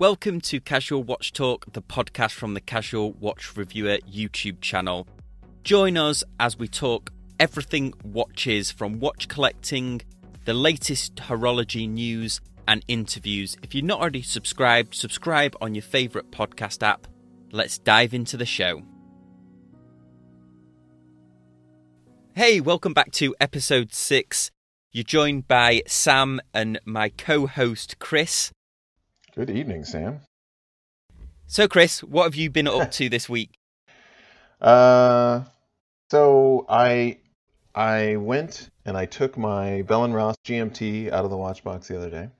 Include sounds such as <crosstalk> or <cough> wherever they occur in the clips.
Welcome to Casual Watch Talk, the podcast from the Casual Watch Reviewer YouTube channel. Join us as we talk everything watches from watch collecting, the latest horology news, and interviews. If you're not already subscribed, subscribe on your favourite podcast app. Let's dive into the show. Hey, welcome back to episode six. You're joined by Sam and my co host Chris. Good evening, Sam. So, Chris, what have you been up <laughs> to this week? Uh, so I I went and I took my Bell and Ross GMT out of the watch box the other day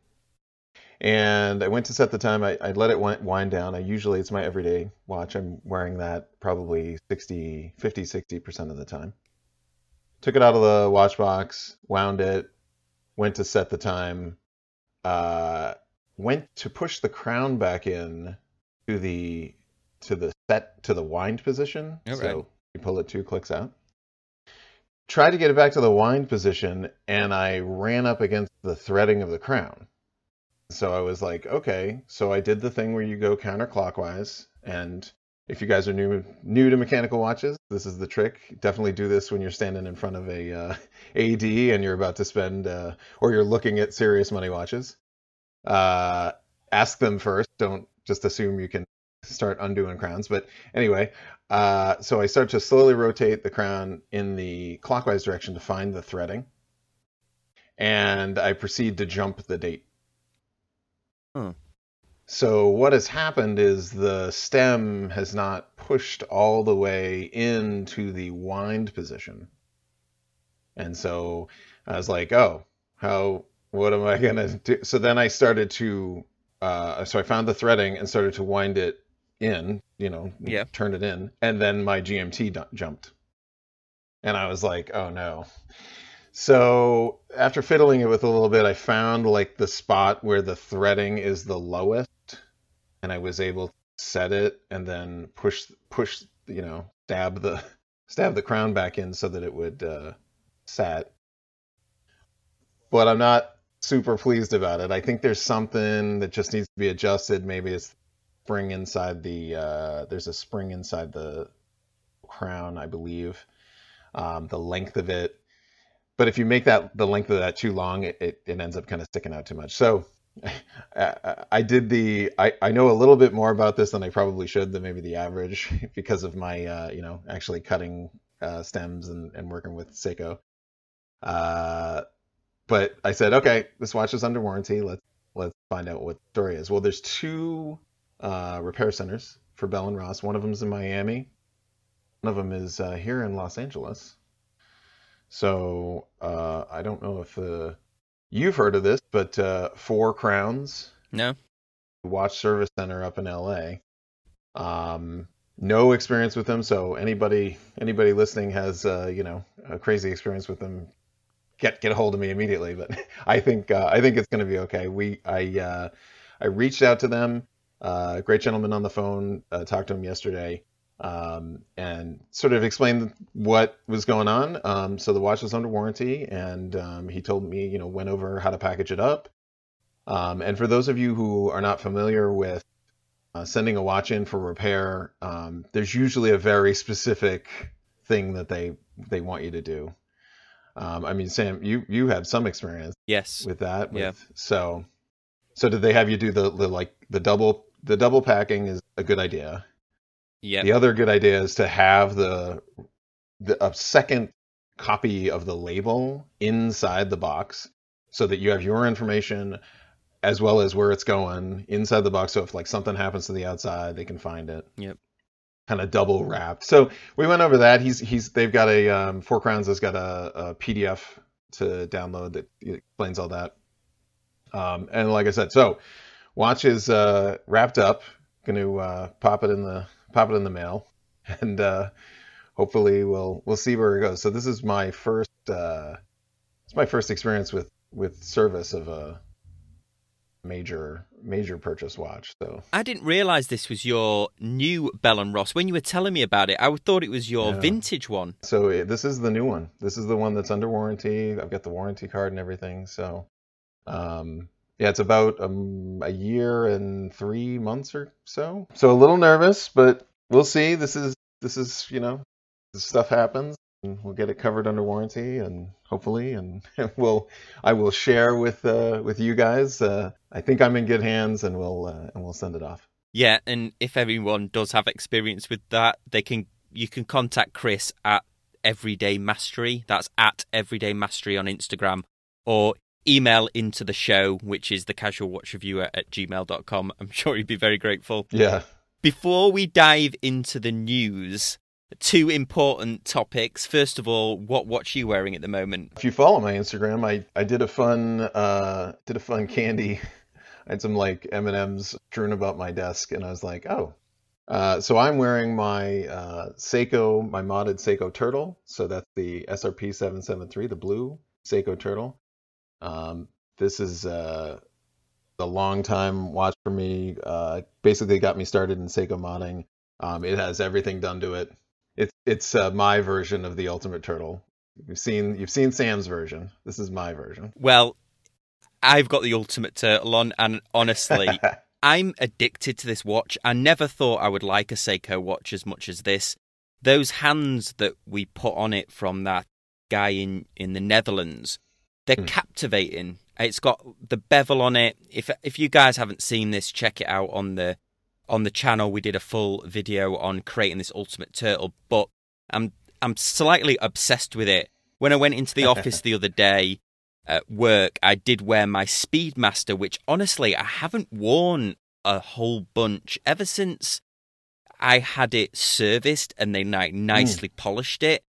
and I went to set the time. I, I let it wind down. I usually it's my everyday watch. I'm wearing that probably 60, 50, 60 percent of the time. Took it out of the watch box, wound it, went to set the time, uh, went to push the crown back in to the to the set to the wind position. Okay. So you pull it two clicks out. Tried to get it back to the wind position, and I ran up against the threading of the crown so I was like, okay. So I did the thing where you go counterclockwise. And if you guys are new new to mechanical watches, this is the trick. Definitely do this when you're standing in front of a uh, <laughs> AD and you're about to spend, uh, or you're looking at serious money watches. Uh, ask them first. Don't just assume you can start undoing crowns. But anyway, uh, so I start to slowly rotate the crown in the clockwise direction to find the threading. And I proceed to jump the date Hmm. So what has happened is the stem has not pushed all the way into the wind position. And so I was like, oh, how, what am I going to do? So then I started to, uh, so I found the threading and started to wind it in, you know, yeah. turned it in. And then my GMT d- jumped. And I was like, oh no. So after fiddling it with a little bit, I found like the spot where the threading is the lowest, and I was able to set it and then push push you know stab the <laughs> stab the crown back in so that it would uh, set. But I'm not super pleased about it. I think there's something that just needs to be adjusted. Maybe it's spring inside the uh, there's a spring inside the crown, I believe. Um, the length of it but if you make that the length of that too long, it, it, ends up kind of sticking out too much. So <laughs> I did the I, I know a little bit more about this than I probably should than maybe the average <laughs> because of my uh, you know actually cutting uh, stems and, and working with Seiko. Uh, but I said, okay, this watch is under warranty. Let's let's find out what the story is. Well, there's two uh, repair centers for Bell and Ross. One of them is in Miami. One of them is uh, here in Los Angeles. So uh, I don't know if uh, you've heard of this, but uh, Four Crowns, no, watch service center up in LA. Um, no experience with them, so anybody anybody listening has uh, you know a crazy experience with them, get get a hold of me immediately. But <laughs> I think uh, I think it's going to be okay. We I uh, I reached out to them. great gentleman on the phone. talked to him yesterday um, and sort of explained what was going on. Um, so the watch was under warranty, and um, he told me, you know, went over how to package it up. Um, and for those of you who are not familiar with uh, sending a watch in for repair, um, there's usually a very specific thing that they they want you to do. Um, I mean, Sam, you you have some experience, yes, with that. With, yeah. So, so did they have you do the, the like the double the double packing is a good idea yeah. The other good idea is to have the, the a second copy of the label inside the box so that you have your information as well as where it's going inside the box. So if like something happens to the outside, they can find it. Yep. Kind of double wrapped. So we went over that. He's he's they've got a um, Four Crowns has got a, a PDF to download that explains all that. Um, and like I said, so watch is uh, wrapped up. Going to uh, pop it in the pop it in the mail, <laughs> and uh, hopefully we'll we'll see where it goes. So this is my first uh, it's my first experience with with service of a major major purchase watch. So I didn't realize this was your new Bell and Ross. When you were telling me about it, I thought it was your Yeah. vintage one. so it, this is the new one. This is the one that's under warranty. I've got the warranty card and everything. So um, yeah, it's about um, a year and three months or so. So a little nervous, but we'll see. This is this is you know, this stuff happens, we'll get it covered under warranty, and hopefully, <laughs> and we'll I will share with uh, with you guys. Uh, I think I'm in good hands, and we'll uh, and we'll send it off. Yeah, and if everyone does have experience with that, they can you can contact Chris at Everyday Mastery. That's at Everyday Mastery on Instagram, or email into the show, which is the casual watch reviewer at gmail.com. I'm sure he'd be very grateful. Yeah. Before we dive into the news, two important topics. First of all, what watch are you wearing at the moment? If you follow my Instagram, I, I did a fun uh did a fun candy. <laughs> I had some like M and M's strewn about my desk, and I was like, oh. Uh, so I'm wearing my uh, Seiko, my modded Seiko Turtle. So that's the SRP 773, the blue Seiko Turtle. Um, this is uh, a long time watch for me. Uh, basically got me started in Seiko modding. Um, it has everything done to it. It's it's uh, my version of the Ultimate Turtle. You've seen you've seen Sam's version. This is my version. Well, I've got the Ultimate Turtle on, and honestly, <laughs> I'm addicted to this watch. I never thought I would like a Seiko watch as much as this. Those hands that we put on it from that guy in in the Netherlands they're mm. captivating. It's got the bevel on it. If if you guys haven't seen this, check it out on the on the channel. We did a full video on creating this ultimate turtle, but I'm I'm slightly obsessed with it. When I went into the office <laughs> the other day at work, I did wear my Speedmaster, which honestly I haven't worn a whole bunch ever since I had it serviced and they like hmm. nicely mm. polished it.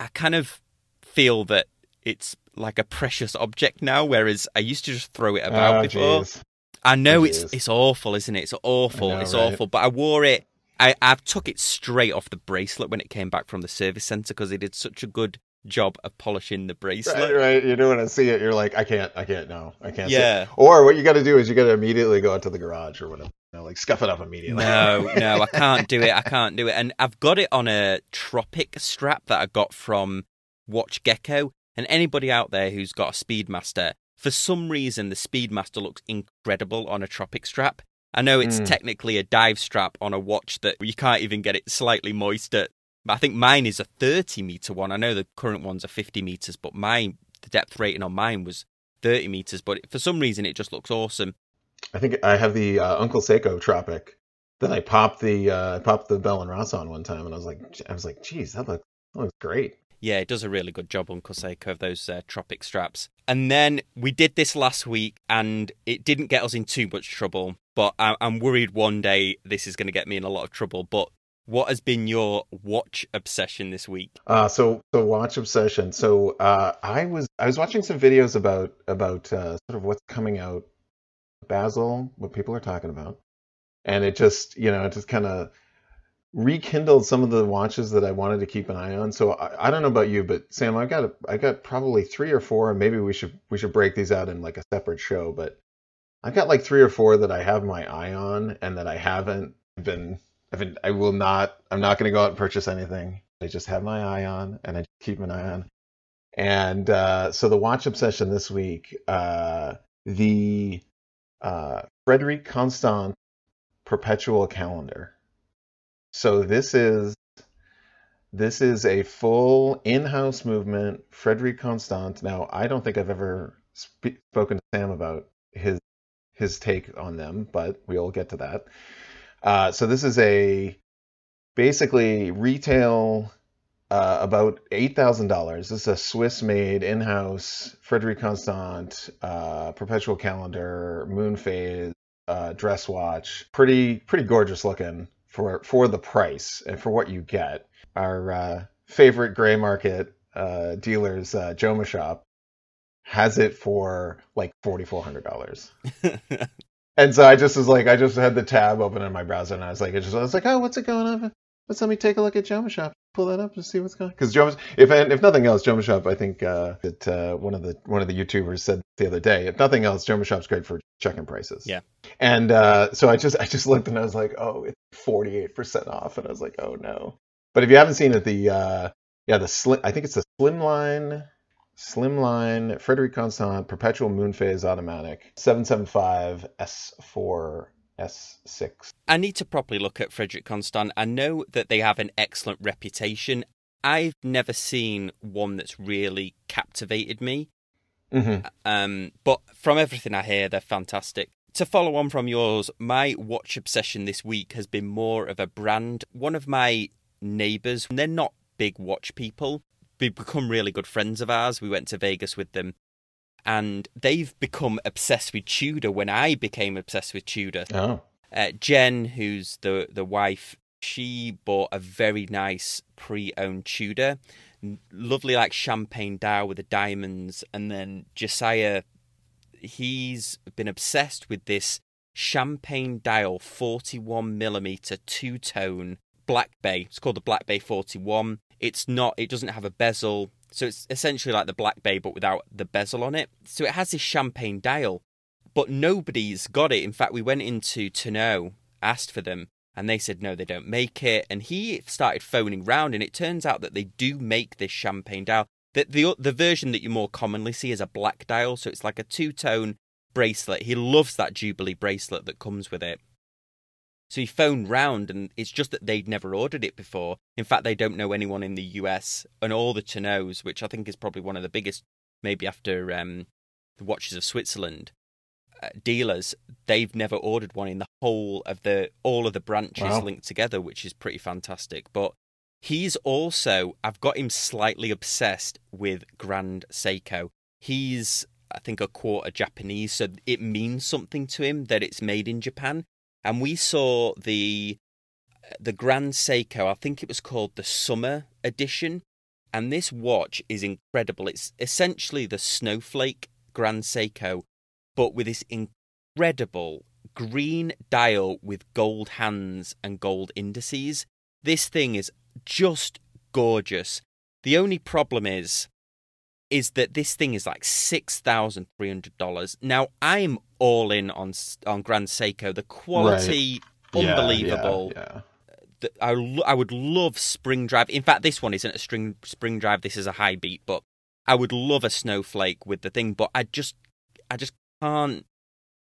I kind of feel that it's like a precious object now, whereas I used to just throw it about oh, before. Geez. I know oh, it's it's awful, isn't it? It's awful. Know, it's right? awful. But I wore it. I I took it straight off the bracelet when it came back from the service center because they did such a good job of polishing the bracelet. Right, right. You know when I see it, you're like, I can't, I can't, no, I can't. Yeah. Or what you got to do is you got to immediately go out to the garage or whatever. You know, like scuff it up immediately. No, no, I <laughs> can't do it. I can't do it. And I've got it on a Tropic strap that I got from Watch Gecko, and anybody out there who's got a Speedmaster, for some reason the Speedmaster looks incredible on a Tropic strap. I know it's mm. technically a dive strap on a watch that you can't even get it slightly moist at. But I think mine is a 30 meter one. I know the current ones are 50 meters, but mine, the depth rating on mine was 30 meters. But for some reason, it just looks awesome. I think I have the uh, Uncle Seiko Tropic that I popped the uh, popped the Bell and Ross on one time, and I was like, I was like, geez, that looks that looks great yeah, it does a really good job on Seiko of those uh, tropic straps. And then we did this last week, and it didn't get us in too much trouble. But I- am worried one day this is going to get me in a lot of trouble. But what has been your watch obsession this week? Uh, so so watch obsession. So uh, I was I was watching some videos about about uh, sort of what's coming out, Basel what people are talking about, and it just you know it just kind of rekindled some of the watches that I wanted to keep an eye on. So I, I don't know about you, but Sam, I got a, I got probably three or four, and maybe we should we should break these out in like a separate show. But I've got like three or four that I have my eye on, and that I haven't been. I've. I will not. I'm not going to go out and purchase anything. I just have my eye on, and I keep an eye on. And uh, so the watch obsession this week, uh, the uh, Frederique Constant perpetual calendar. So this is this is a full in-house movement. Frederique Constant. Now, I don't think I've ever sp- spoken to Sam about his his take on them, but we'll get to that. Uh, so this is a basically retail uh, about eight thousand dollars. This is a Swiss-made in-house Frederique Constant uh, perpetual calendar, moon phase uh, dress watch. Pretty pretty gorgeous looking for for the price and for what you get. Our uh, favorite gray market uh, dealers, uh, Joma Shop, has it for like forty four hundred dollars. <laughs> and so I just was like, I just had the tab open in my browser, and I was like, I just I was like, oh, what's it going on? Let's let me take a look at Joma Shop. Pull that up and see what's going. On. Because Joma, if if nothing else, Joma Shop, I think uh, that uh, one of the one of the YouTubers said the other day, if nothing else, Joma Shop's great for checking prices. Yeah. And uh, so I just I just looked and I was like, oh, it's forty eight percent off, and I was like, oh no. But if you haven't seen it, the uh, yeah the slim I think it's the Slimline Slimline Frederique Constant Perpetual Moon Phase Automatic 775 S4 S6. I need to properly look at Frederique Constant. I know that they have an excellent reputation. I've never seen one that's really captivated me. Mm-hmm. Um, but from everything I hear, they're fantastic. To follow on from yours, my watch obsession this week has been more of a brand. One of my neighbours, they're not big watch people, they've become really good friends of ours. We went to Vegas with them. And they've become obsessed with Tudor when I became obsessed with Tudor. Oh. Uh, Jen, who's the the wife, she bought a very nice pre-owned Tudor, lovely like champagne dial with the diamonds, and then Josiah, he's been obsessed with this champagne dial 41 millimeter two tone Black Bay. It's called the Black Bay 41. It's not. It doesn't have a bezel, so it's essentially like the Black Bay but without the bezel on it. So it has this champagne dial, but nobody's got it. In fact, we went into Tourneau, asked for them, and they said no, they don't make it. And he started phoning round, and it turns out that they do make this champagne dial. The, the the version that you more commonly see is a black dial, so it's like a two tone bracelet. He loves that Jubilee bracelet that comes with it. So he phoned round, and it's just that they'd never ordered it before. In fact, they don't know anyone in the US, and all the Tourneaus, which I think is probably one of the biggest, maybe after um, the Watches of Switzerland uh, dealers, they've never ordered one in the whole of the all of the branches Wow. linked together, which is pretty fantastic. But he's also, I've got him slightly obsessed with Grand Seiko. He's, I think, a quarter Japanese, so it means something to him that it's made in Japan and we saw the the Grand Seiko. I think it was called the Summer Edition, and this watch is incredible. It's essentially the Snowflake Grand Seiko, but with this incredible green dial with gold hands and gold indices. This thing is just gorgeous. The only problem is is that this thing is like six thousand three hundred dollars. Now I'm all in on on Grand Seiko. The quality, Yeah, unbelievable. Yeah, uh, The- I I would love Spring Drive. In fact, this one isn't a string Spring Drive. This is a high beat, but I would love a Snowflake with the thing. But I just I just can't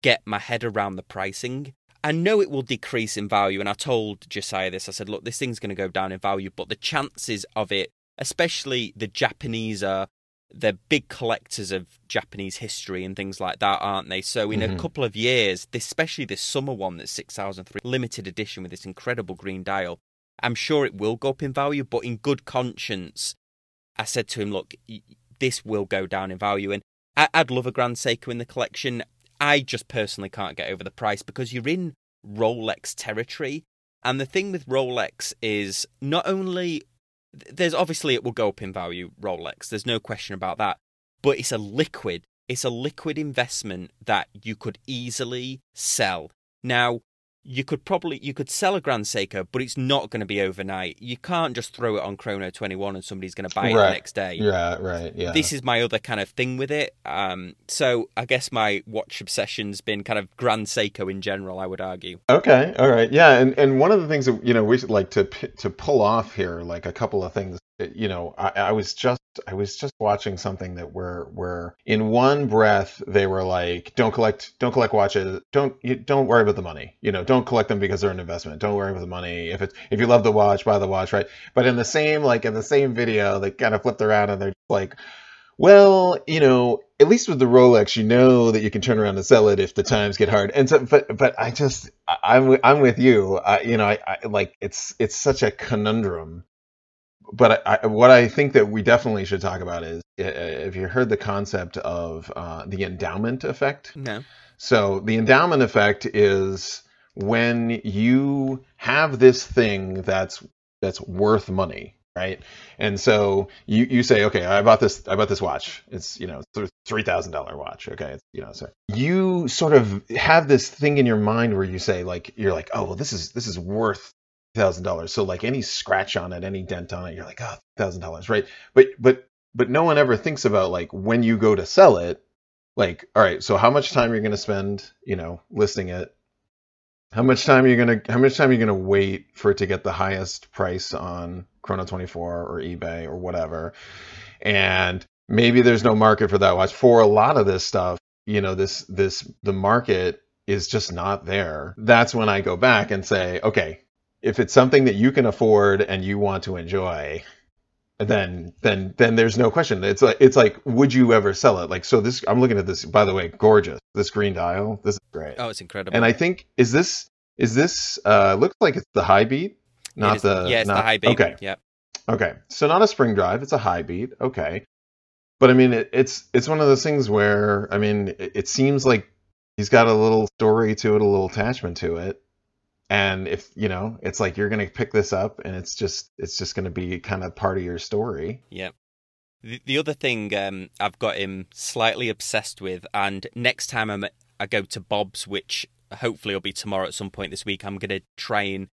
get my head around the pricing. I know it will decrease in value, and I told Josiah this. I said, look, this thing's going to go down in value, but the chances of it, especially the Japanese are they're big collectors of Japanese history and things like that, aren't they? So in a Mhm. couple of years, especially this summer one that's six thousand three limited edition with this incredible green dial, I'm sure it will go up in value. But in good conscience, I said to him, look, this will go down in value, and I'd love a Grand Seiko in the collection. I just personally can't get over the price because you're in Rolex territory. And the thing with Rolex is not only there's obviously it will go up in value, Rolex. There's no question about that. But it's a liquid. It's a liquid investment that you could easily sell. Now, you could probably you could sell a Grand Seiko, but it's not going to be overnight. You can't just throw it on Chrono 21 and somebody's going to buy it the next day yeah, right, yeah. this is my other kind of thing with it. Um, so I guess my watch obsession's been kind of Grand Seiko in general. I would argue. Okay, all right, yeah, and and one of the things that you know we should like to to pull off here, like a couple of things. Eh, you know, I, I was just I was just watching something that where where in one breath they were like, don't collect don't collect watches, don't you, don't worry about the money, you know, don't collect them because they're an investment. Don't worry about the money. If it's if you love the watch, buy the watch, right? But in the same like in the same video, they kind of flipped around and they're like, well, you know, at least with the Rolex, you know that you can turn around and sell it if the times get hard. And so, but but I just I, I'm I'm with you. I, you know, I, I like it's it's such a conundrum. But I, what I think that we definitely should talk about is if you heard the concept of uh, the endowment effect. No. So the endowment effect is when you have this thing that's that's worth money, right? And so you you say, okay, I bought this I bought this watch. It's you know three thousand dollar watch. Okay, it's, you know so you sort of have this thing in your mind where you say like you're like, oh well, this is this is worth thousand dollars. So like any scratch on it, any dent on it, you're like, oh, thousand dollars, right? But but but no one ever thinks about like when you go to sell it like all right so how much time are you going to spend you know listing it how much time are you to how much time are you to wait for it to get the highest price on chrono 24 or ebay or whatever and maybe there's no market for that watch. For a lot of this stuff, you know, this this the market is just not there. That's when I go back and say, okay, if it's something that you can afford and you want to enjoy, then then then there's no question. It's like it's like, would you ever sell it? Like so this I'm looking at this by the way, gorgeous. This green dial. This is great. Oh, it's incredible. And I think is this is this uh looks like it's the high beat, not is, the yeah, it's not, the high beat. Okay. Yeah. Okay. So not a spring drive, it's a high beat. Okay. But I mean it, it's it's one of those things where I mean it, it seems like he's got a little story to it, a little attachment to it and if you know it's like you're gonna pick this up and it's just it's just gonna be kind of part of your story Yeah. The, the other thing um, I've got him slightly obsessed with, and next time I'm, I go to Bob's, which hopefully will be tomorrow at some point this week, I'm to try and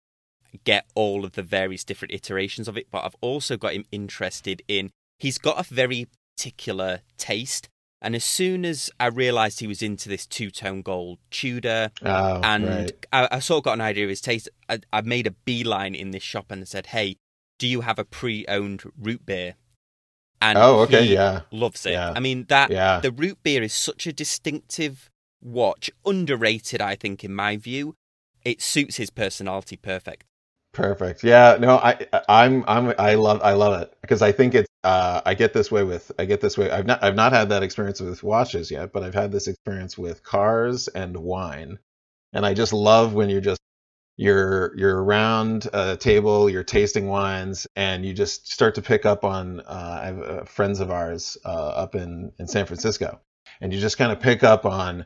get all of the various different iterations of it. But I've also got him interested in, he's got a very particular taste. And as soon as I realised he was into this two tone gold Tudor, oh, and right. I, I sort of got an idea of his taste. I, I made a beeline in this shop and said, "Hey, do you have a pre-owned root beer?" And oh okay he yeah loves it. Yeah. I mean that yeah the root beer is such a distinctive watch, underrated, I think, in my view. It suits his personality perfect. perfect yeah no i i'm i'm i love i love it because i think it's uh i get this way with i get this way i've not i've not had that experience with watches yet but i've had this experience with cars and wine. And i just love when you're just you're you're around a table you're tasting wines and you just start to pick up on uh, I have uh, friends of ours uh, up in in San Francisco. And you just kind of pick up on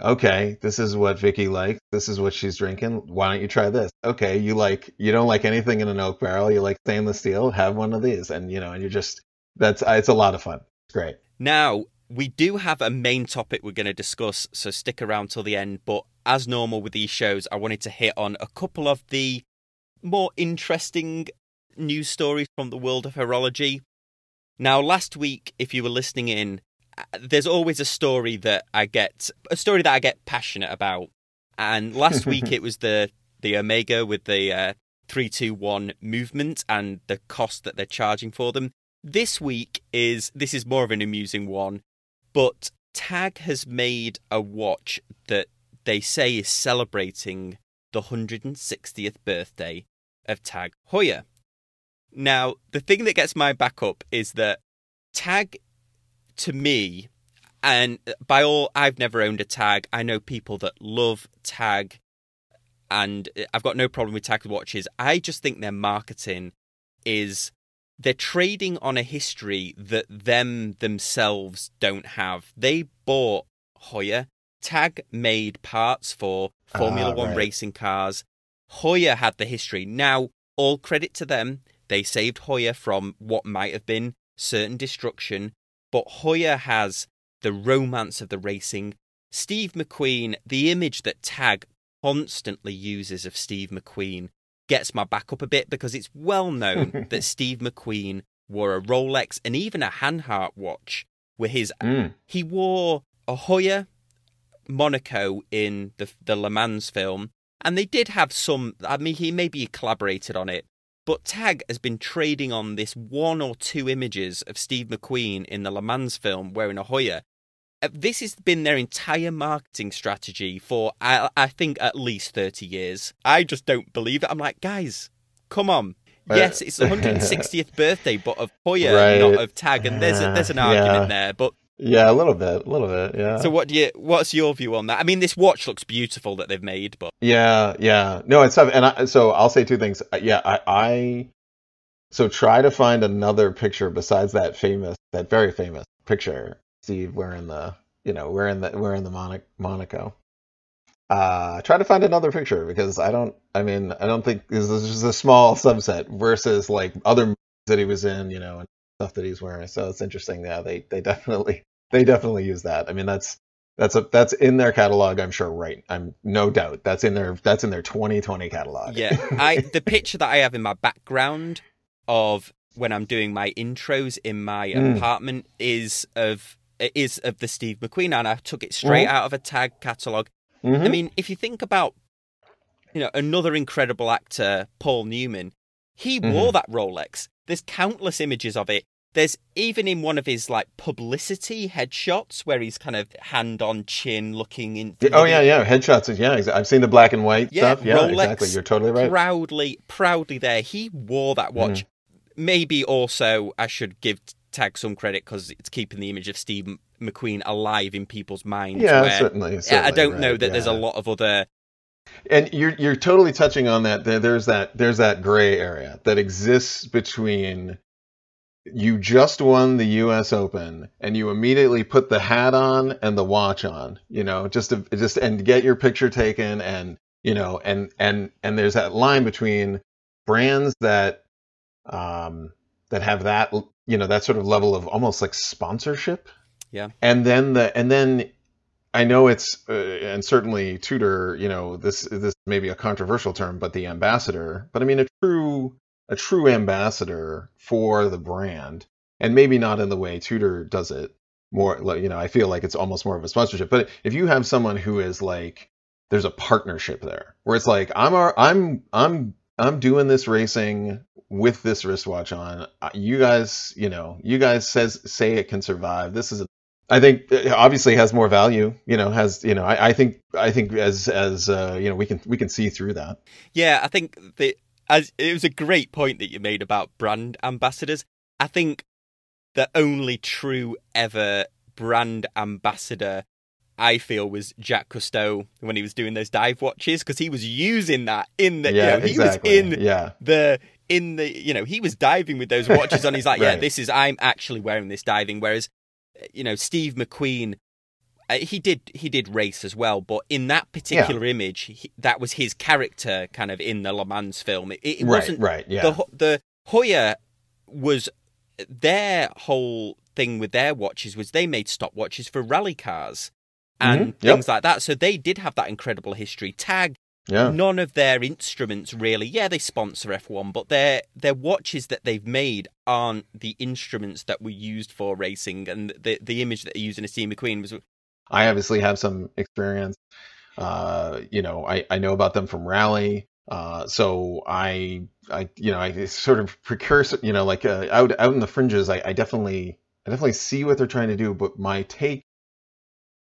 okay this is what Vicky likes. This is what she's drinking. Why don't you try this? Okay you like you don't like anything in an oak barrel. You like stainless steel? Have one of these. And you know and you're just that's it's a lot of fun. It's great. Now, we do have a main topic we're going to discuss, so stick around till the end. But as normal with these shows, I wanted to hit on a couple of the more interesting news stories from the world of horology. Now, last week, if you were listening in, uh, there's always a story that I get, a story that I get passionate about. And last week <laughs> it was the the Omega with the uh, three two one movement and the cost that they're charging for them. This week is this is more of an amusing one, but Tag has made a watch that they say is celebrating the 160th birthday of Tag Heuer. Now, the thing that gets my back up is that Tag, to me, and by all, I've never owned a Tag. I know people that love Tag, and I've got no problem with Tag watches. I just think their marketing is they're trading on a history that them themselves don't have. They bought Heuer. Tag made parts for Formula Ah, One right. racing cars. Heuer had the history. Now, all credit to them. They saved Heuer from what might have been certain destruction, but Heuer has the romance of the racing. Steve McQueen, the image that Tag constantly uses of Steve McQueen gets my back up a bit because it's well known <laughs> that Steve McQueen wore a Rolex and even a Hanhart watch with his Mm. he wore a Heuer Monaco in the the Le Mans film, and they did have some. I mean, he maybe collaborated on it, but Tag has been trading on this one or two images of Steve McQueen in the Le Mans film wearing a Heuer. Uh, This has been their entire marketing strategy for, I, I think, at least 30 years. I just don't believe it. I'm like, guys, come on. Uh, Yes, it's the <laughs> 160th birthday, but of Heuer, Right. not of Tag, and there's a, there's an <laughs> Yeah. argument there. But Yeah, a little bit, a little bit. Yeah. so what do you? What's your view on that? I mean, this watch looks beautiful that they've made, but Yeah, yeah. No, it's tough. And I, so I'll say two things. Uh, Yeah, I, I so try to find another picture besides that famous, that very famous picture, Steve wearing the, you know, wearing the wearing the Monac, Monaco. Uh, try to find another picture because I don't. I mean, I don't think this is just a small subset versus like other movies that he was in, you know, and stuff that he's wearing. So it's interesting. Yeah, they they <laughs> definitely they definitely use that. I mean, that's that's a that's in their catalog. I'm sure. Right. I'm no doubt that's in their that's in their 2020 catalog. yeah, I the picture that I have in my background of when I'm doing my intros in my Mm. apartment is of is of the Steve McQueen, and I took it straight Mhm. out of a Tag catalog. Mhm. I mean, if you think about, you know, another incredible actor, Paul Newman, he Mm-hmm. wore that Rolex. There's countless images of it. There's even in one of his like publicity headshots where he's kind of hand on chin looking in. Oh yeah, yeah, headshots. Yeah, I've seen the black and white Yeah, stuff. Yeah, Rolex exactly. You're totally right. Proudly, proudly there. He wore that mm-hmm. watch. Maybe also I should give Tag some credit because it's keeping the image of Steve McQueen alive in people's minds. yeah, where- certainly, Yeah, I don't know right, that there's a lot of other. And you're you're totally touching on that. There's that there's that gray area that exists between you just won the U.S. Open and you immediately put the hat on and the watch on, you know, just to just and get your picture taken and you know and and and there's that line between brands that um that have that you know that sort of level of almost like sponsorship Yeah. and then the and then I know it's uh, and certainly Tudor, you know, this this may be a controversial term, but the ambassador. But I mean, a true a true ambassador for the brand, and maybe not in the way Tudor does it. More, you know, I feel like it's almost more of a sponsorship. But if you have someone who is like, there's a partnership there, where it's like, I'm our, I'm I'm I'm doing this racing with this wristwatch on. Uh, You guys, you know, you guys says say it can survive. This is a I think it obviously has more value. You know, has you know, I, I think I think as as uh, you know, we can we can see through that. Yeah, I think the as it was a great point that you made about brand ambassadors. I think the only true ever brand ambassador I feel was Jack Cousteau when he was doing those dive watches because he was using that in the yeah, you know, he exactly. was in yeah, the in the you know he was diving with those watches on. He's like, <laughs> yeah, this is I'm actually wearing this diving. Whereas, you know, Steve McQueen, uh, he did he did race as well, but in that particular image, he, that was his character kind of in the Le Mans film. It, it right, wasn't right, yeah, the the Heuer was their whole thing with their watches was they made stopwatches for rally cars and Mhm, yep. things like that. So they did have that incredible history. Tag yeah, none of their instruments really yeah they sponsor f1 but their their watches that they've made aren't the instruments that were used for racing and the the image that they used in a Steve McQueen was I obviously have some experience. Uh, you know, I I know about them from rally. Uh, so I I you know I sort of precursor. You know, like uh, out out in the fringes, I, I definitely I definitely see what they're trying to do, but my take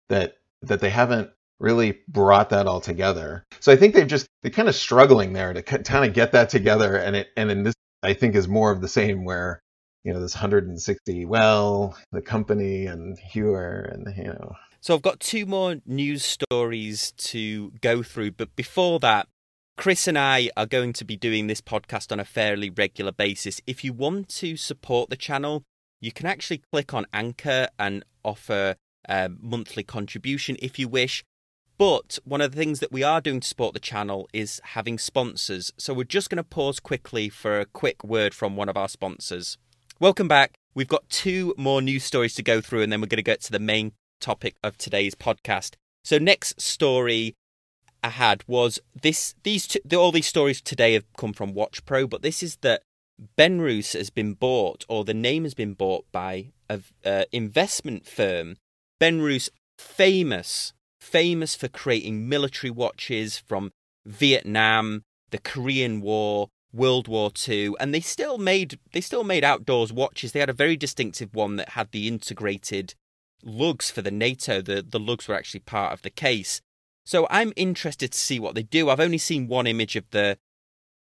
that that they haven't really brought that all together. So I think they've just they're kind of struggling there to kind of get that together, and it and in this I think is more of the same where you know this 160 well the company and Heuer and you know so I've got two more news stories to go through but before that Chris and I are going to be doing this podcast on a fairly regular basis if you want to support the channel you can actually click on Anchor and offer a monthly contribution if you wish But one of the things that we are doing to support the channel is having sponsors. So we're just going to pause quickly for a quick word from one of our sponsors. Welcome back. We've got two more news stories to go through, and then we're going to get to the main topic of today's podcast. So next story I had was this. These two, all these stories today have come from Watch Pro, but this is that Benrus has been bought, or the name has been bought by a uh, investment firm. Benrus, famous, famous for creating military watches from Vietnam, the Korean War, World War Two, and they still made they still made outdoors watches. They had a very distinctive one that had the integrated lugs for the NATO. The the lugs were actually part of the case. So I'm interested to see what they do. I've only seen one image of the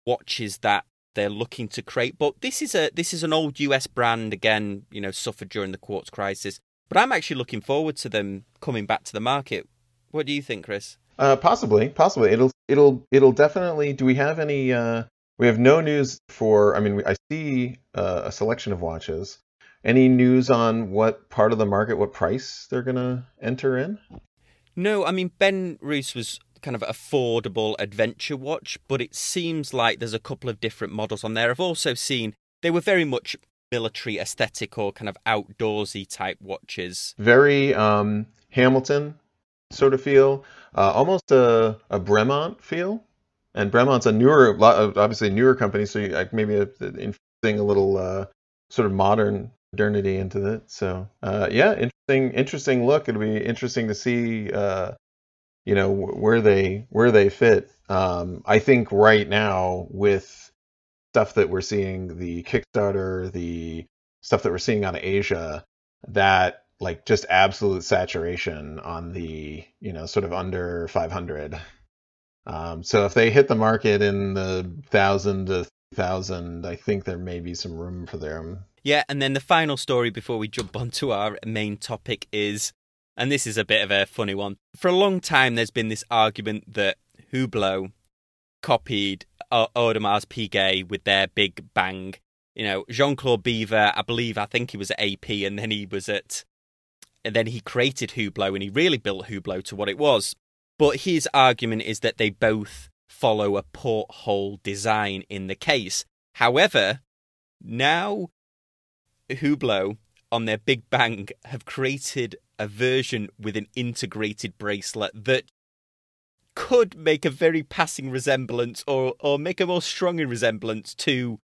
watches that they're looking to create, but this is a this is an old US brand again, you know, suffered during the quartz crisis. But I'm actually looking forward to them coming back to the market. What do you think, Chris? Uh, possibly, possibly. It'll, it'll, it'll definitely. Do we have any? Uh, we have no news for. I mean, I see uh, a selection of watches. Any news on what part of the market, what price they're gonna enter in? No, I mean Benrus was kind of affordable adventure watch, but it seems like there's a couple of different models on there. I've also seen they were very much military aesthetic or kind of outdoorsy type watches. Very um, Hamilton sort of feel, uh, almost a, a Bremont feel. And Bremont's a newer, obviously a newer company, so you, like maybe a, infusing a little uh, sort of modern modernity into it. So uh, yeah, interesting, interesting look. It'll be interesting to see, uh, you know, where they where they fit. Um, I think right now with stuff that we're seeing, the Kickstarter, the stuff that we're seeing on Asia that like just absolute saturation on the you know sort of under 500 um, so if they hit the market in the thousand to thousand i think there may be some room for them yeah and then the final story before we jump <laughs> onto our main topic is and this is a bit of a funny one for a long time there's been this argument that hublot copied audemars piguet with their big bang you know jean-claude Biver, i believe i think he was at ap and then he was at and then he created Hublot and he really built Hublot to what it was. But his argument is that they both follow a porthole design in the case. However, now Hublot on their Big Bang have created a version with an integrated bracelet that could make a very passing resemblance or or make a more stronger resemblance to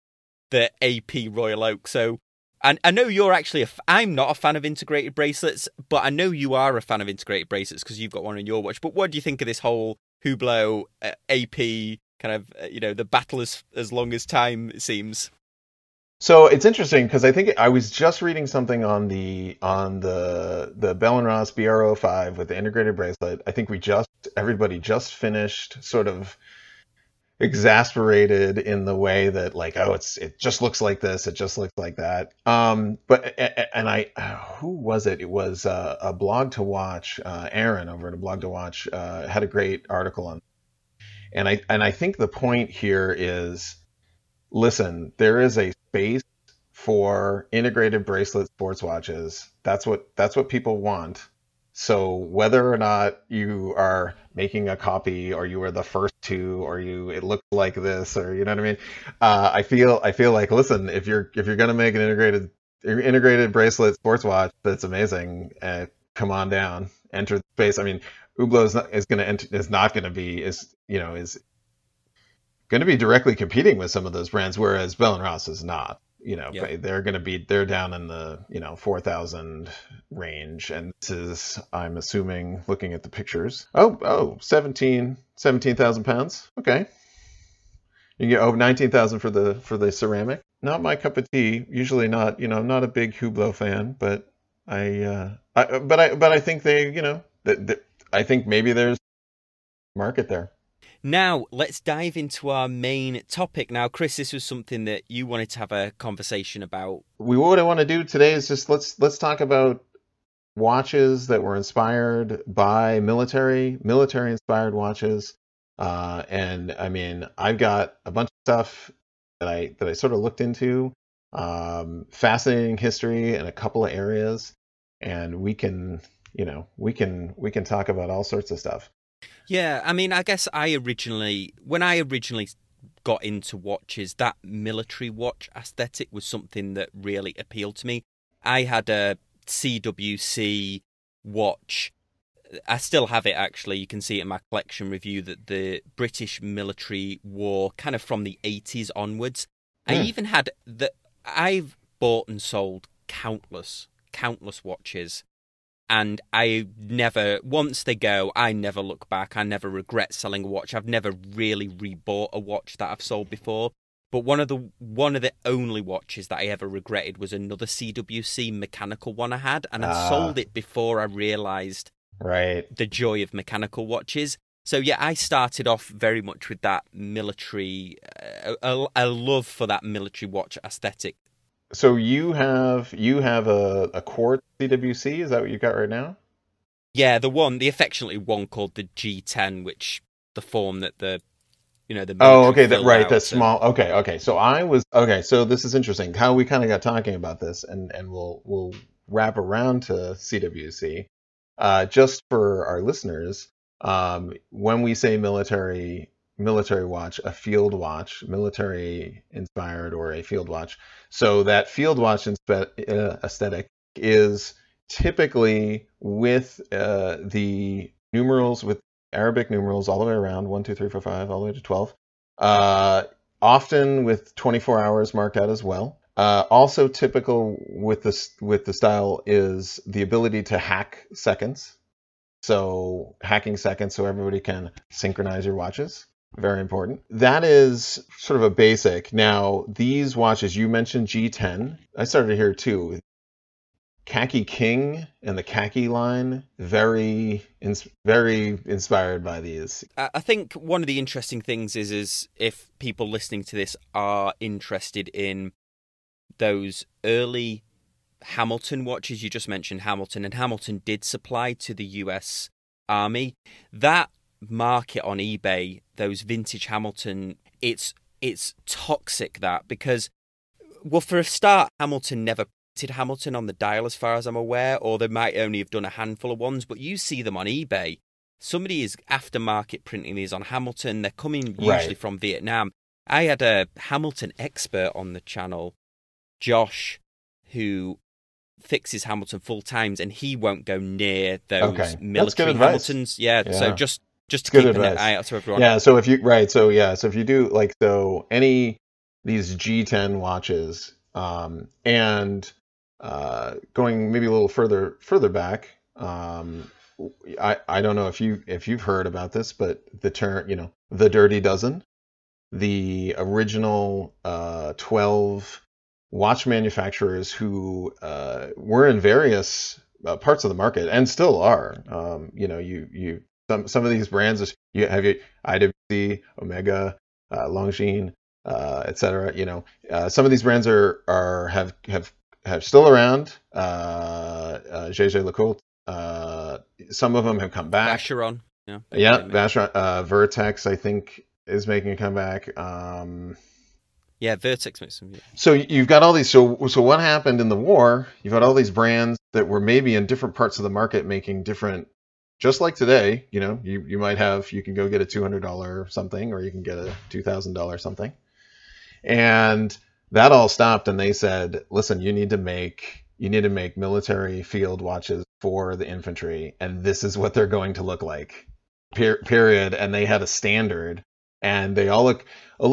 the AP Royal Oak. So and I know you're actually a. F- I'm not a fan of integrated bracelets, but I know you are a fan of integrated bracelets because you've got one on your watch. But what do you think of this whole Hublot uh, AP kind of uh, you know the battle as as long as time it seems? So it's interesting because I think I was just reading something on the on the the Bell and Ross BR05 with the integrated bracelet. I think we just everybody just finished sort of exasperated in the way that like oh it's it just looks like this it just looks like that. Um but and i who was it? It was uh, a blog to watch uh, aaron over at a blog to watch uh, had a great article on and i and i think the point here is listen there is a space for integrated bracelet sports watches. That's what that's what people want. So whether or not you are making a copy or you were the first to or you it looks like this or you know what I mean, uh, I feel I feel like listen if you're if you're gonna make an integrated integrated bracelet sports watch that's amazing, uh, come on down, enter the space. I mean, Hublot is not is gonna enter, is not gonna be is you know is going to be directly competing with some of those brands, whereas Bell and Ross is not you know yep. they're going to be they're down in the you know 4000 range. And this is i'm assuming looking at the pictures. Oh oh 17 17000 pounds. Okay. You get oh 19000 for the for the ceramic. Not my cup of tea. Usually not you know i'm not a big hublot fan but i uh I, but i but i think they you know that i think maybe there's market there now, let's dive into our main topic. Now, Chris, this was something that you wanted to have a conversation about. We what I want to do today is just let's let's talk about watches that were inspired by military military inspired watches. Uh, and I mean, I've got a bunch of stuff that I that I sort of looked into. Um, fascinating history in a couple of areas, and we can you know we can we can talk about all sorts of stuff. Yeah, I mean, I guess I originally, when I originally got into watches, that military watch aesthetic was something that really appealed to me. I had a CWC watch. I still have it actually. You can see it in my collection review that the British military wore kind of from the 80s onwards. Mm. I hmm. even had the I've bought and sold countless countless watches and I never once they go, I never look back. I never regret selling a watch. I've never really rebought a watch that I've sold before. But one of the one of the only watches that I ever regretted was another CWC mechanical one I had, and I uh, sold it before I realised right the joy of mechanical watches. So yeah, I started off very much with that military, uh, a, a love for that military watch aesthetic so you have you have a, a quartz CWC. Is that what you got right now? Yeah, the one, the affectionately one called the G10, which the form that the you know the oh okay that right the small okay okay so I was okay so this is interesting how we kind of got talking about this and and we'll we'll wrap around to CWC uh, just for our listeners um, when we say military military watch, a field watch, military inspired or a field watch. So that field watch uh, aesthetic is typically with uh, the numerals, with Arabic numerals all the way around, one, two, three, four, five, all the way to 12. Uh, often with 24 hours marked out as well. Uh, also typical with this with the style is the ability to hack seconds. So hacking seconds so everybody can synchronize your watches. Very important. That is sort of a basic. Now, these watches, you mentioned G10. I started here too. Khaki King and the Khaki line, very, ins- very inspired by these. I think one of the interesting things is, is if people listening to this are interested in those early Hamilton watches, you just mentioned Hamilton, and Hamilton did supply to the US Army. That market on eBay, those vintage Hamilton, it's it's toxic that because well for a start Hamilton never printed Hamilton on the dial as far as I'm aware or they might only have done a handful of ones but you see them on eBay. Somebody is aftermarket printing these on Hamilton. They're coming usually right. from Vietnam. I had a Hamilton expert on the channel Josh who fixes Hamilton full times and he won't go near those okay. military Hamiltons. Yeah, yeah, so just just to Good keep advice. an eye out everyone. Yeah. So if you right, so yeah, so if you do like so any these G10 watches, um, and uh, going maybe a little further further back, um, I I don't know if you if you've heard about this, but the term you know the Dirty Dozen, the original uh, 12 watch manufacturers who uh, were in various uh, parts of the market and still are. Um, you know, you you some some of these brands you have you IWC, Omega, uh, Longines, uh, etc. You know, uh, some of these brands are are have have have still around. Uh, uh, Jaeger-LeCoultre. Uh, some of them have come back. Vacheron. Yeah. Yeah. Vacheron. Uh, Vertex, I think, is making a comeback. Um, yeah, Vertex makes some. So you've got all these. So so what happened in the war? You've got all these brands that were maybe in different parts of the market making different just like today, you know, you, you might have, you can go get a $200 something or you can get a $2,000 something. And that all stopped and they said, listen, you need to make, you need to make military field watches for the infantry. And this is what they're going to look like, per- period. And they had a standard and they all look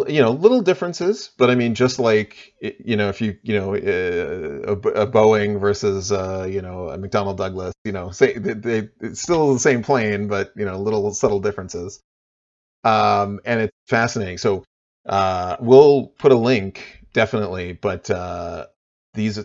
you know little differences but i mean just like you know if you you know a, a boeing versus uh, you know a mcdonnell douglas you know say they, they, it's still the same plane but you know little subtle differences. Um and it's fascinating. So uh we'll put a link definitely but uh these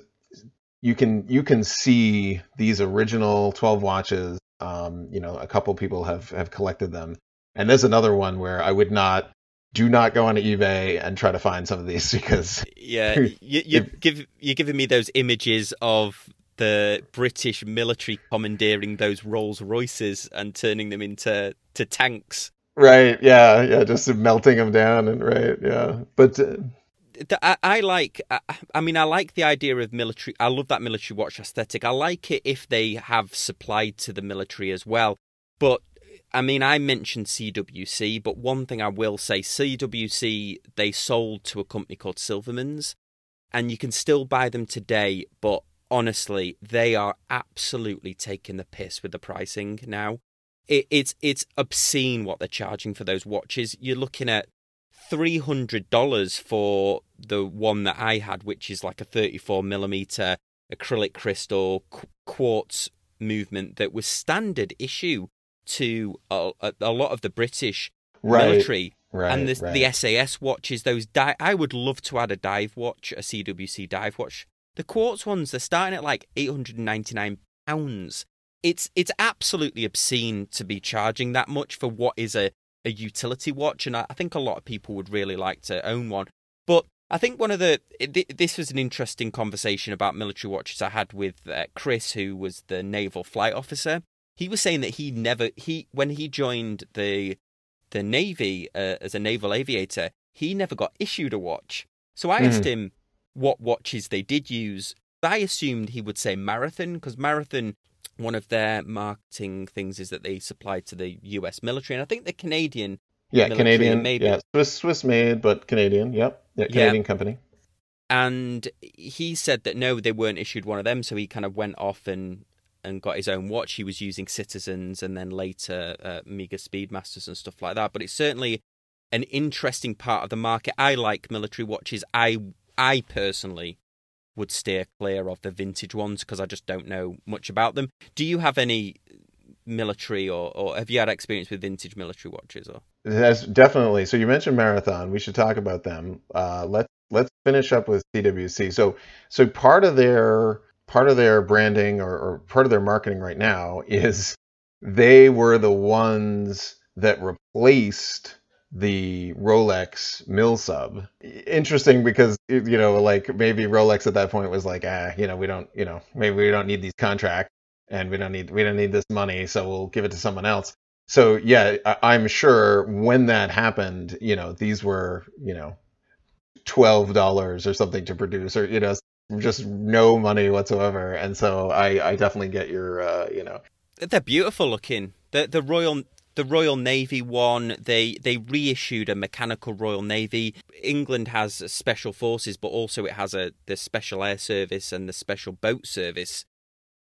you can you can see these original 12 watches. Um you know a couple people have have collected them and there's another one where I would not do not go on eBay and try to find some of these <laughs> because yeah, <laughs> you, you if, give you're giving me those images of the British military commandeering those Rolls Royces and turning them into to tanks. Right. Yeah. Yeah. Just melting them down and right. Yeah. But. Uh... I, I, like. I, I mean, I like the idea of military. I love that military watch aesthetic. I like it if they have supplied to the military as well. But I mean, I mentioned CWC, but one thing I will say CWC, they sold to a company called Silverman's, and you can still buy them today, but honestly, they are absolutely taking the piss with the pricing now. It, it's it's obscene what they're charging for those watches. You're looking at three hundred dollars for the one that I had, which is like a thirty-four millimeter acrylic crystal quartz movement that was standard issue to a, a lot of the British right. military. Right, and the, right. the SAS watches, those di- I would love to add a dive watch, a CWC dive watch. The quartz ones, they're starting at like eight hundred and ninety nine pounds. It's it's absolutely obscene to be charging that much for what is a, a utility watch, and I, I think a lot of people would really like to own one. But I think one of the this was an interesting conversation about military watches I had with uh, Chris, who was the naval flight officer, he was saying that he never he when he joined the the navy uh, as a naval aviator, he never got issued a watch. So I mm. asked him what watches they did use. I assumed he would say Marathon because Marathon, one of their marketing things is that they supply to the U.S. military, and I think the Canadian. Yeah, Canadian. Maybe. Yeah, Swiss Swiss made, but Canadian. Yep, yeah, Canadian yeah. company. And he said that no, they weren't issued one of them, so he kind of went off and and got his own watch. He was using Citizens and then later uh, Mega Speedmasters and stuff like that. But it's certainly an interesting part of the market. I like military watches. I I personally would steer clear of the vintage ones because I just don't know much about them. Do you have any military or, or have you had experience with vintage military watches or That's definitely. So you mentioned marathon. We should talk about them. Uh, let's let's finish up with CWC. So so part of their part of their branding or, or part of their marketing right now is they were the ones that replaced the Rolex Milsub. Interesting because you know, like maybe Rolex at that point was like, ah, you know, we don't, you know, maybe we don't need these contracts and we don't need we don't need this money, so we'll give it to someone else. So yeah, I, I'm sure when that happened, you know, these were, you know, twelve dollars or something to produce, or you know, just no money whatsoever. And so I, I definitely get your, uh, you know, they're beautiful looking. The the Royal the Royal Navy one, they they reissued a mechanical Royal Navy. England has special forces, but also it has a the Special Air Service and the Special Boat Service,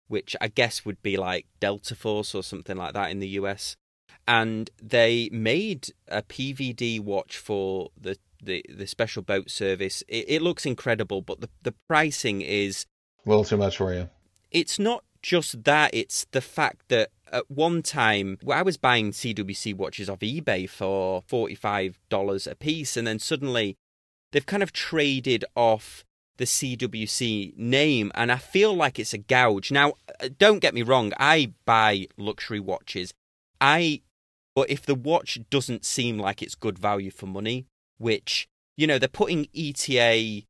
which I guess would be like Delta Force or something like that in the US. And they made a PVD watch for the the, the Special Boat Service. It, it looks incredible, but the the pricing is a little too much for you. It's not just that; it's the fact that at one time I was buying CWC watches off eBay for $45 a piece, and then suddenly they've kind of traded off the CWC name, and I feel like it's a gouge. Now, uh, don't get me wrong, I buy luxury watches. I but if the watch doesn't seem like it's good value for money, which you know they're putting ETA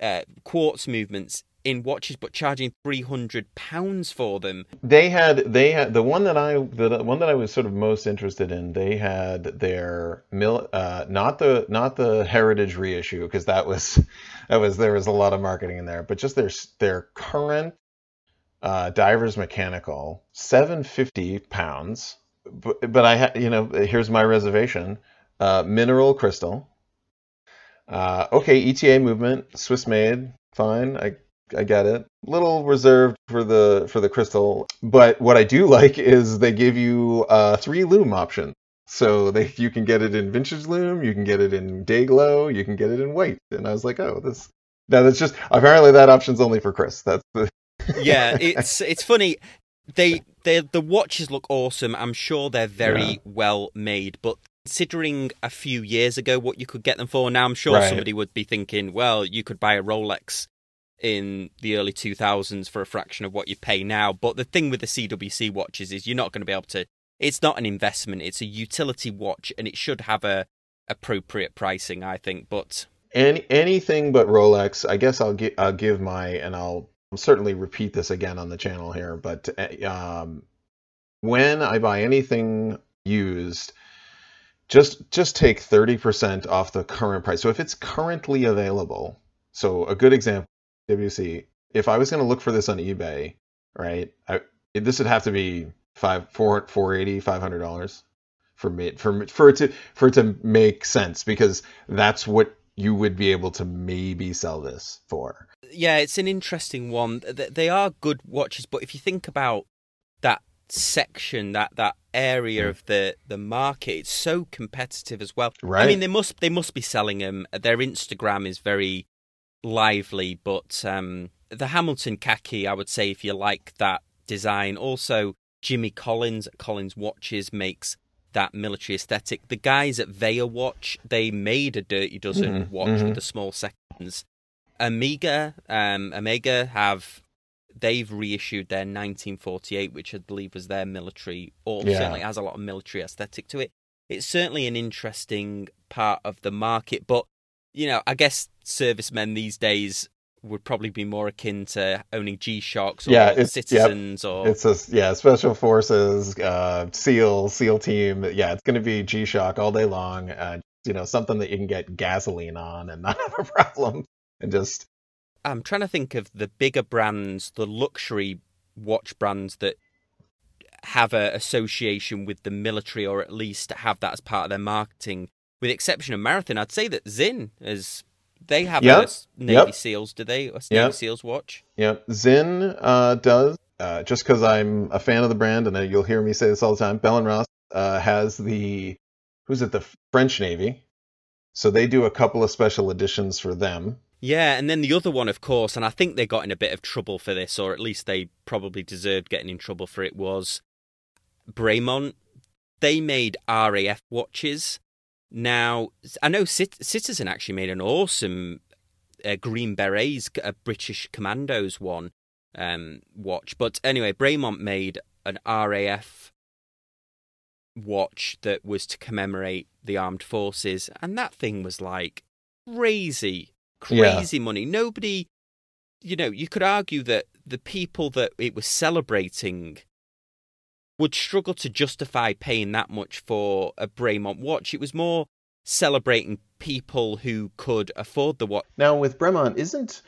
uh, quartz movements in watches but charging 300 pounds for them. They had they had the one that i the one that i was sort of most interested in they had their mil uh, not the not the heritage reissue because that was <laughs> that was there was a lot of marketing in there but just their their current uh, divers mechanical 750 pounds. But, but i had you know here's my reservation uh, mineral crystal uh, okay eta movement swiss made fine i I get it. Little reserved for the for the crystal, but what I do <laughs> like is they give you uh, three loom options. So they you can get it in vintage loom, you can get it in day glow, you can get it in white. And I was like, oh, this. Now that's just apparently that option's only for Chris. That's the. <laughs> yeah, it's it's funny. They they the watches look awesome. I'm sure they're very yeah. well made, but considering a few years ago what you could get them for now, I'm sure right. somebody would be thinking, well, you could buy a Rolex in the early 2000s for a fraction of what you pay now. But the thing with the CWC watches is you're not going to be able to. It's not an investment; it's a utility watch, and it should have a appropriate pricing, I think. But any anything but Rolex, I guess I'll give I'll give my and I'll certainly repeat this again on the channel here. But eh, um, when I buy anything used, just just take 30% off the current price. So if it's currently available, so a good example WC, if I was going to look for this on eBay, right, I, this would have to be five, four, four eighty, five hundred dollars for me, for for it to for it to make sense because that's what you would be able to maybe sell this for. Yeah, it's an interesting one. They are good watches, but if you think about that section, that that area mm. of the the market, it's so competitive as well. Right. I mean, they must they must be selling them. Their Instagram is very lively, but um, the Hamilton khaki, I would say, if you like that design. Also, Jimmy Collins Collins Watches makes that military aesthetic. The guys at Veya Watch, they made a Dirty Dozen mm-hmm. watch mm-hmm. with the small seconds. Omega, um, Omega have they've reissued their 1948, which I believe was their military, or yeah. certainly has a lot of military aesthetic to it. It's certainly an interesting part of the market, but you know, I guess servicemen these days would probably be more akin to owning G Shocks or yeah, citizens yep. or it's a yeah special forces uh, SEAL SEAL team. Yeah, it's going to be G Shock all day long. Uh, you know, something that you can get gasoline on and not <laughs> have a problem. And just I'm trying to think of the bigger brands, the luxury watch brands that have an association with the military or at least have that as part of their marketing. With the exception of Marathon, I'd say that Sinn is they have yep. a Navy yep. SEALs, do they? A Navy yep. SEALs watch? Yep. Sinn uh, does. Uh, just because I'm a fan of the brand, and you'll hear me say this all the time. Bell and Ross uh, has the who's it? The French Navy. So they do a couple of special editions for them. Yeah, and then the other one, of course, and I think they got in a bit of trouble for this, or at least they probably deserved getting in trouble for it, was Bremont they made RAF watches. Now, I know Citizen actually made an awesome uh, Green Berets, a British Commandos one um, watch. But anyway, Bremont made an RAF watch that was to commemorate the armed forces, and that thing was like crazy, crazy yeah. money. Nobody, you know, you could argue that the people that it was celebrating would struggle to justify paying that much for a Bremont watch. It was more celebrating people who could afford the watch. Now, with Bremont, isn't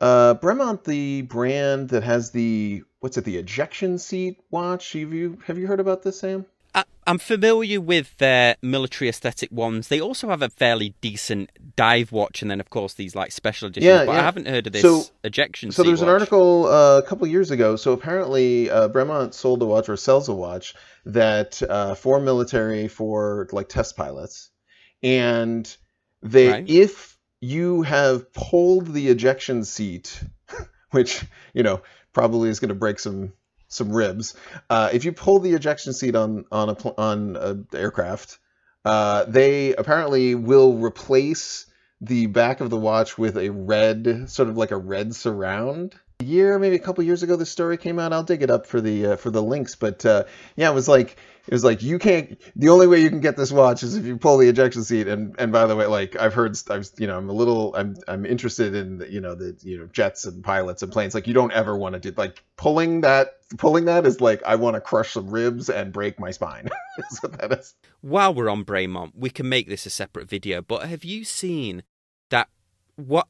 uh, Bremont the brand that has the what's it? The ejection seat watch. Have you have you heard about this, Sam? I, am familiar with their military aesthetic ones. They also have a fairly decent dive watch, and then of course these like special editions. Yeah, but yeah. I haven't heard of this so, ejection. So there's an article uh, a couple years ago. So apparently uh, Bremont sold a watch or sells a watch that uh, for military for like test pilots, and they right. if you have pulled the ejection seat, <laughs> which you know probably is going to break some some ribs. Uh, if you pull the ejection seat on on a on an aircraft, uh, they apparently will replace the back of the watch with a red, sort of like a red surround. Year, maybe a couple years ago, this story came out. I'll dig it up for the uh, for the links, but uh, yeah, it was like it was like you can't. The only way you can get this watch is if you pull the ejection seat. And and by the way, like I've heard, I've you know, I'm a little, I'm I'm interested in the, you know the you know jets and pilots and planes. Like you don't ever want to do like pulling that. Pulling that is like I want to crush some ribs and break my spine. <laughs> so that is. While we're on Bremont, we can make this a separate video. But have you seen that? What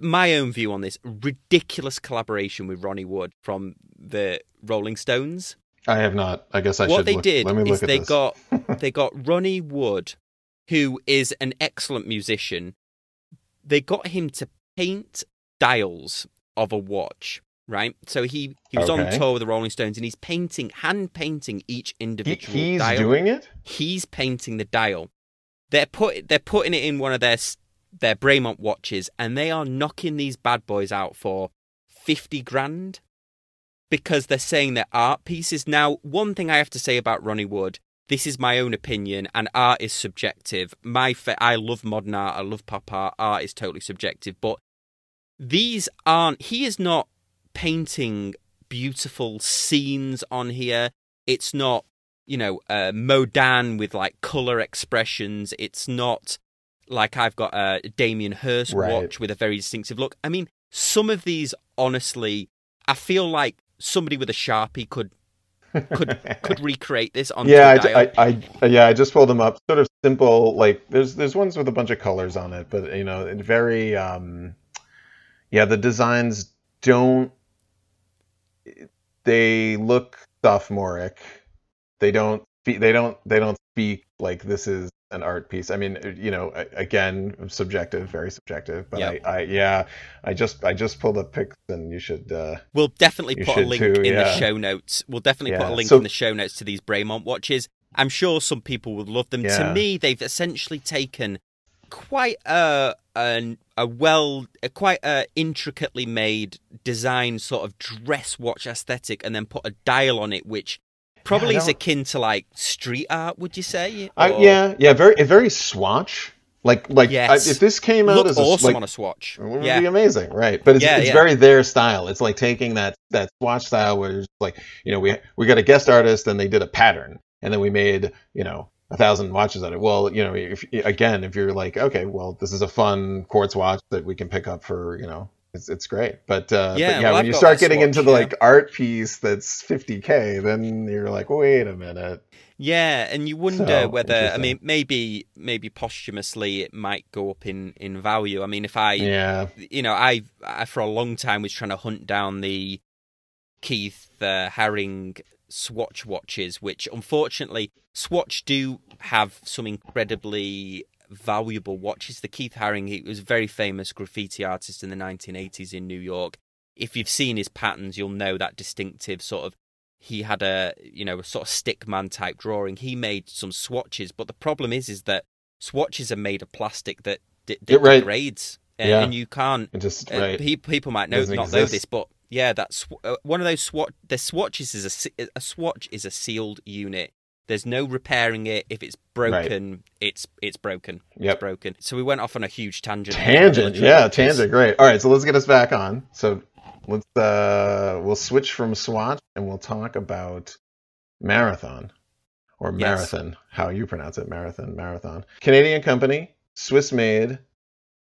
my own view on this ridiculous collaboration with Ronnie Wood from the Rolling Stones. I have not. I guess I what should. What they look, did let me look is they this. got <laughs> they got Ronnie Wood, who is an excellent musician. They got him to paint dials of a watch, right? So he he was okay. on tour with the Rolling Stones, and he's painting, hand painting each individual. He, he's dial. doing it. He's painting the dial. They're put they're putting it in one of their their Bremont watches, and they are knocking these bad boys out for fifty grand because they're saying they're art pieces. Now, one thing I have to say about Ronnie Wood, this is my own opinion, and art is subjective. My fa- I love modern art, I love pop art. Art is totally subjective, but these aren't. He is not painting beautiful scenes on here. It's not, you know, uh, Modan with like color expressions. It's not like I've got a Damien Hirst right. watch with a very distinctive look. I mean, some of these, honestly, I feel like somebody with a sharpie could could <laughs> could recreate this on yeah I, I, I, yeah i just pulled them up sort of simple like there's there's ones with a bunch of colors on it but you know very um yeah the designs don't they look sophomoric they don't they don't they don't speak like this is an art piece. I mean, you know, again, subjective, very subjective. But yep. I, I, yeah, I just, I just pulled up pics, and you should. Uh, we'll definitely put a link too, in yeah. the show notes. We'll definitely yeah. put a link so, in the show notes to these Bremont watches. I'm sure some people would love them. Yeah. To me, they've essentially taken quite a a, a well, a quite a intricately made design sort of dress watch aesthetic, and then put a dial on it, which Probably yeah, is akin to like street art, would you say? Uh, yeah, yeah, very, very swatch. Like, like yes. I, if this came out Look as a, awesome like, on a swatch, it would yeah. be amazing, right? But it's, yeah, it's yeah. very their style. It's like taking that that swatch style where it's like, you know, we we got a guest artist and they did a pattern, and then we made, you know, a thousand watches on it. Well, you know, if again, if you're like, okay, well, this is a fun quartz watch that we can pick up for, you know, it's, it's great. But uh, yeah, but yeah well, when you start getting swatch, into the yeah. like art piece that's 50k, then you're like, wait a minute. Yeah, and you wonder so, whether I mean maybe maybe posthumously it might go up in in value. I mean, if I yeah, you know, I, I for a long time was trying to hunt down the Keith uh, Haring Swatch watches, which unfortunately Swatch do have some incredibly valuable watches. The Keith Haring, he was a very famous graffiti artist in the 1980s in New York. If you've seen his patterns, you'll know that distinctive sort of. He had a you know a sort of stickman type drawing. He made some swatches, but the problem is is that swatches are made of plastic that d- right. degrades, and, yeah. and you can't. just uh, right. people might know not exist. know this, but yeah, that's uh, one of those swatch. The swatches is a a swatch is a sealed unit There's no repairing it. If it's broken, right. it's it's broken. Yep. It's broken. So we went off on a huge tangent. Tangent, yeah, tangent. Great. All right, so let's get us back on. So let's uh we'll switch from Swatch and we'll talk about Marathon or Marathon, yes. how you pronounce it, Marathon, Marathon. Canadian company, Swiss made.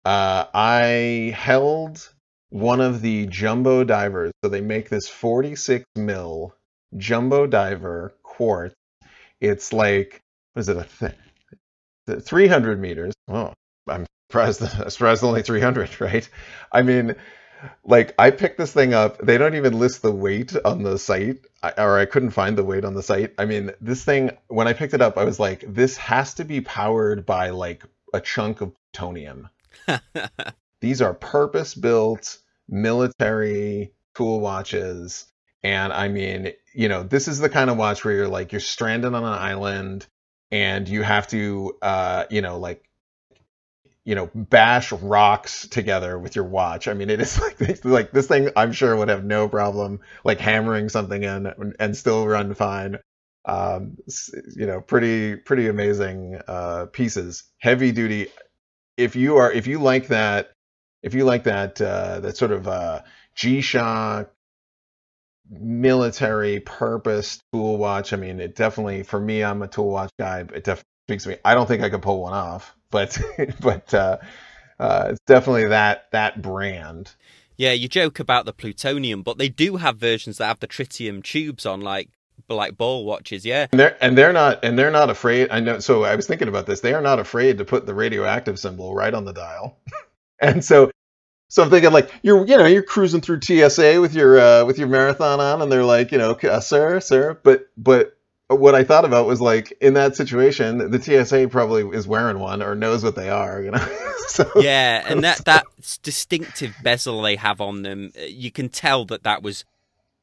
Uh, I held one of the jumbo divers. So they make this 46 mil jumbo diver quartz. It's like, what is it, a <laughs> th- 300 meters. Oh, I'm surprised, <laughs> surprised only 300, <laughs> right? I mean, like I picked this thing up. They don't even list the weight on the site, or I couldn't find the weight on the site. I mean, this thing when I picked it up, I was like, this has to be powered by like a chunk of plutonium. These are purpose-built military tool watches, and I mean, you know, this is the kind of watch where you're like you're stranded on an island and you have to, uh, you know, like you know bash rocks together with your watch. I mean it is <laughs> like like this thing i'm sure would have no problem like hammering something in and still run fine. Um you know pretty pretty amazing uh pieces. Heavy duty. If you are if you like that if you like that uh that sort of uh g-shock military purpose tool watch i mean it definitely for me i'm a tool watch guy it definitely speaks to me i don't think i could pull one off <laughs> but but uh, uh, it's definitely that that brand. Yeah, you joke about the plutonium, but they do have versions that have the tritium tubes on, like like ball watches. Yeah, and they're and they're not and they're not afraid. I know. So I was thinking about this. They are not afraid to put the radioactive symbol right on the dial, <laughs> and so. So I'm thinking like you're you know you're cruising through TSA with your uh, with your marathon on and they're like you know uh, sir sir but but what I thought about was like in that situation, the TSA probably is wearing one or knows what they are, you know. <laughs> so, yeah, and that that distinctive bezel they have on them, uh, you can tell that that was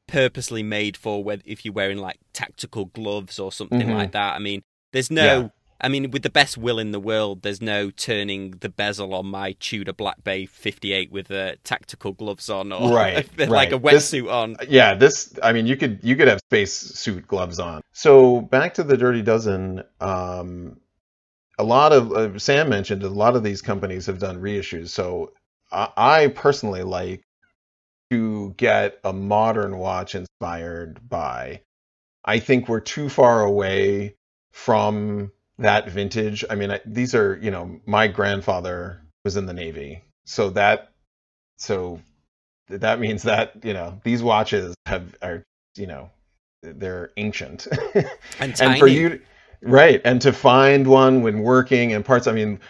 purposely made for whether if you're wearing like tactical gloves or something mm-hmm. like that. I mean, there's no yeah. I mean, with the best will in the world, there's no turning the bezel on my Tudor Black Bay 58 with uh, tactical gloves on or right, <laughs> like right. a wetsuit on. Yeah, this. I mean, you could you could have space suit gloves on. So back to the Dirty Dozen. Um, a lot of uh, Sam mentioned a lot of these companies have done reissues. So I, I personally like to get a modern watch inspired by. I think we're too far away from that vintage. I mean, I, these are you know my grandfather was in the Navy, so that so that means that you know these watches have are you know they're ancient. <laughs> And, and for you right and to find one when working and parts i mean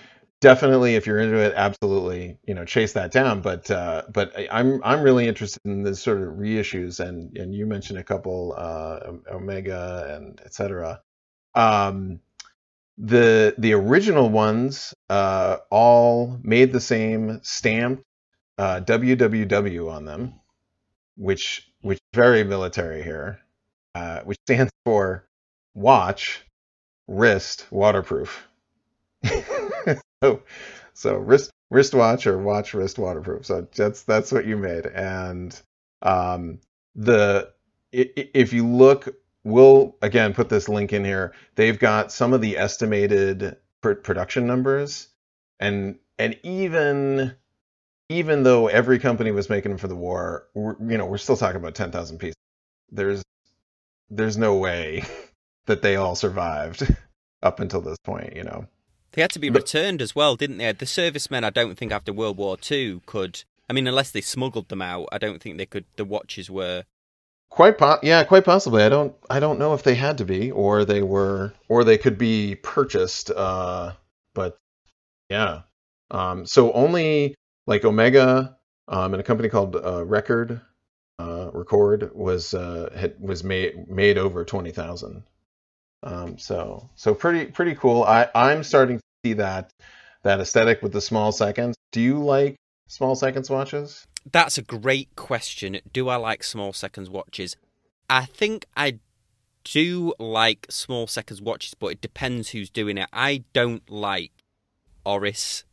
definitely if you're into it absolutely you know chase that down. But uh but i'm i'm really interested in the sort of reissues and and you mentioned a couple uh omega and etc um the the original ones uh, all made the same stamped uh, WWW on them, which which very military here, uh, which stands for watch, wrist, waterproof. <laughs> so so wrist wristwatch or watch wrist waterproof. So that's that's what you made, and um, the if you look we'll again put this link in here. They've got some of the estimated pr- production numbers, and and even even though every company was making them for the war, you know, we're still talking about ten thousand pieces. There's there's no way <laughs> that they all survived <laughs> up until this point, you know. They had to be but, returned as well, didn't they? The servicemen, I don't think after World War II could. I mean, unless they smuggled them out, I don't think they could. The watches were Quite po- yeah, quite possibly. I don't I don't know if they had to be or they were or they could be purchased. Uh, but yeah. Um, so only like Omega um, and a company called uh, Record uh, Record was uh, had, was made made over twenty thousand. Um, so so pretty pretty cool. I I'm starting to see that that aesthetic with the small seconds. Do you like small seconds watches? That's a great question. Do I like small seconds watches? I think I do like small seconds watches, but it depends who's doing it. I don't like Oris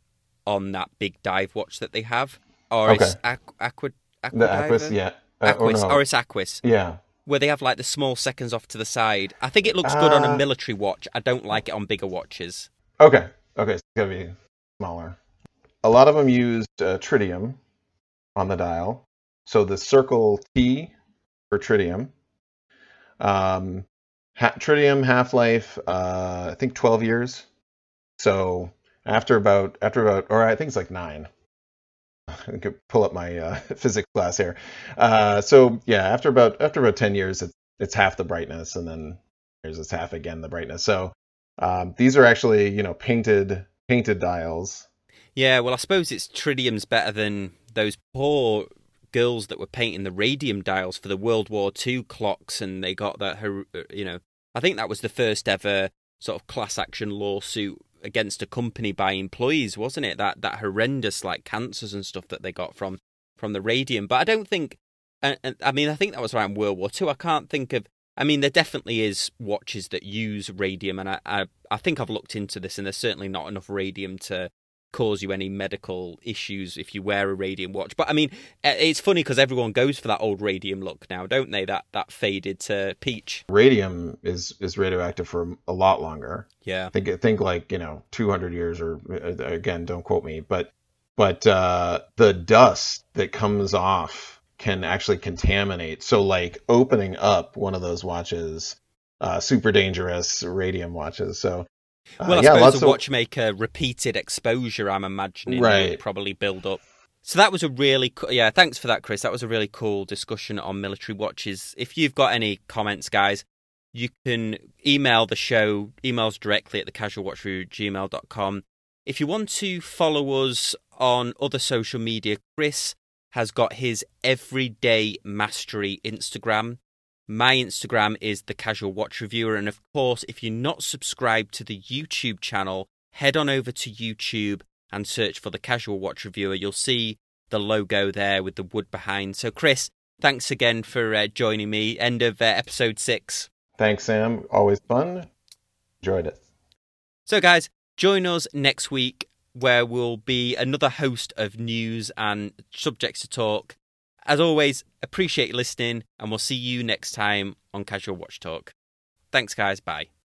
on that big dive watch that they have. Oris okay. Aqu- Aqua, Aqua, the Aquis, yeah. Uh, Aquis, no. Oris Aquis. Yeah. where they have like the small seconds off to the side. I think it looks good on a Uh, military watch. I don't like it on bigger watches. Okay. Okay. So it's gonna be smaller. A lot of them used uh, tritium on the dial. So the circle T for tritium. Um, ha- tritium half life, uh, I think 12 years. So after about after about, or I think it's like nine. <laughs> I could pull up my uh, <laughs> physics class here. Uh, so yeah, after about after about 10 years, it's it's half the brightness, and then here's it's half again the brightness. So um, these are actually, you know, painted painted dials. Yeah, well, I suppose it's tritium's better than those poor girls that were painting the radium dials for the World War II clocks, and they got that. hor- uh, You know, I think that was the first ever sort of class action lawsuit against a company by employees, wasn't it? That that horrendous like cancers and stuff that they got from from the radium. But I don't think. And, I mean, I think that was around World War II. I can't think of. I mean, there definitely is watches that use radium, and I, I, I think I've looked into this, and there's certainly not enough radium to cause you any medical issues if you wear a radium watch. But I mean, uh, it's funny because everyone goes for that old radium look now, don't they? That that faded to peach. Radium is is radioactive for a lot longer. Yeah, think think like you know 200 years or uh, again, don't quote me, but but uh, the dust that comes off can actually contaminate. So like opening up one of those watches, uh, super dangerous radium watches. So uh, well, I yeah, suppose a of watchmaker repeated exposure. I'm imagining would Right. probably build up. So that was a really co- yeah. Thanks for that, Chris. That was a really cool discussion on military watches. If you've got any comments, guys, you can email the show emails directly at the gmail.com. If you want to follow us on other social media, Chris has got his everyday mastery Instagram. My Instagram is the casual watch reviewer, and of course, if you're not subscribed to the YouTube channel, head on over to YouTube and search for the casual watch reviewer. You'll see the logo there with the wood behind. So, Chris, thanks again for uh, joining me. End of uh, episode six. Thanks, Sam. Always fun. Enjoyed it. So, guys, join us next week where we'll be another host of news and subjects to talk. As always, appreciate listening, and we'll see you next time on Casual Watch Talk. Thanks, guys. Bye.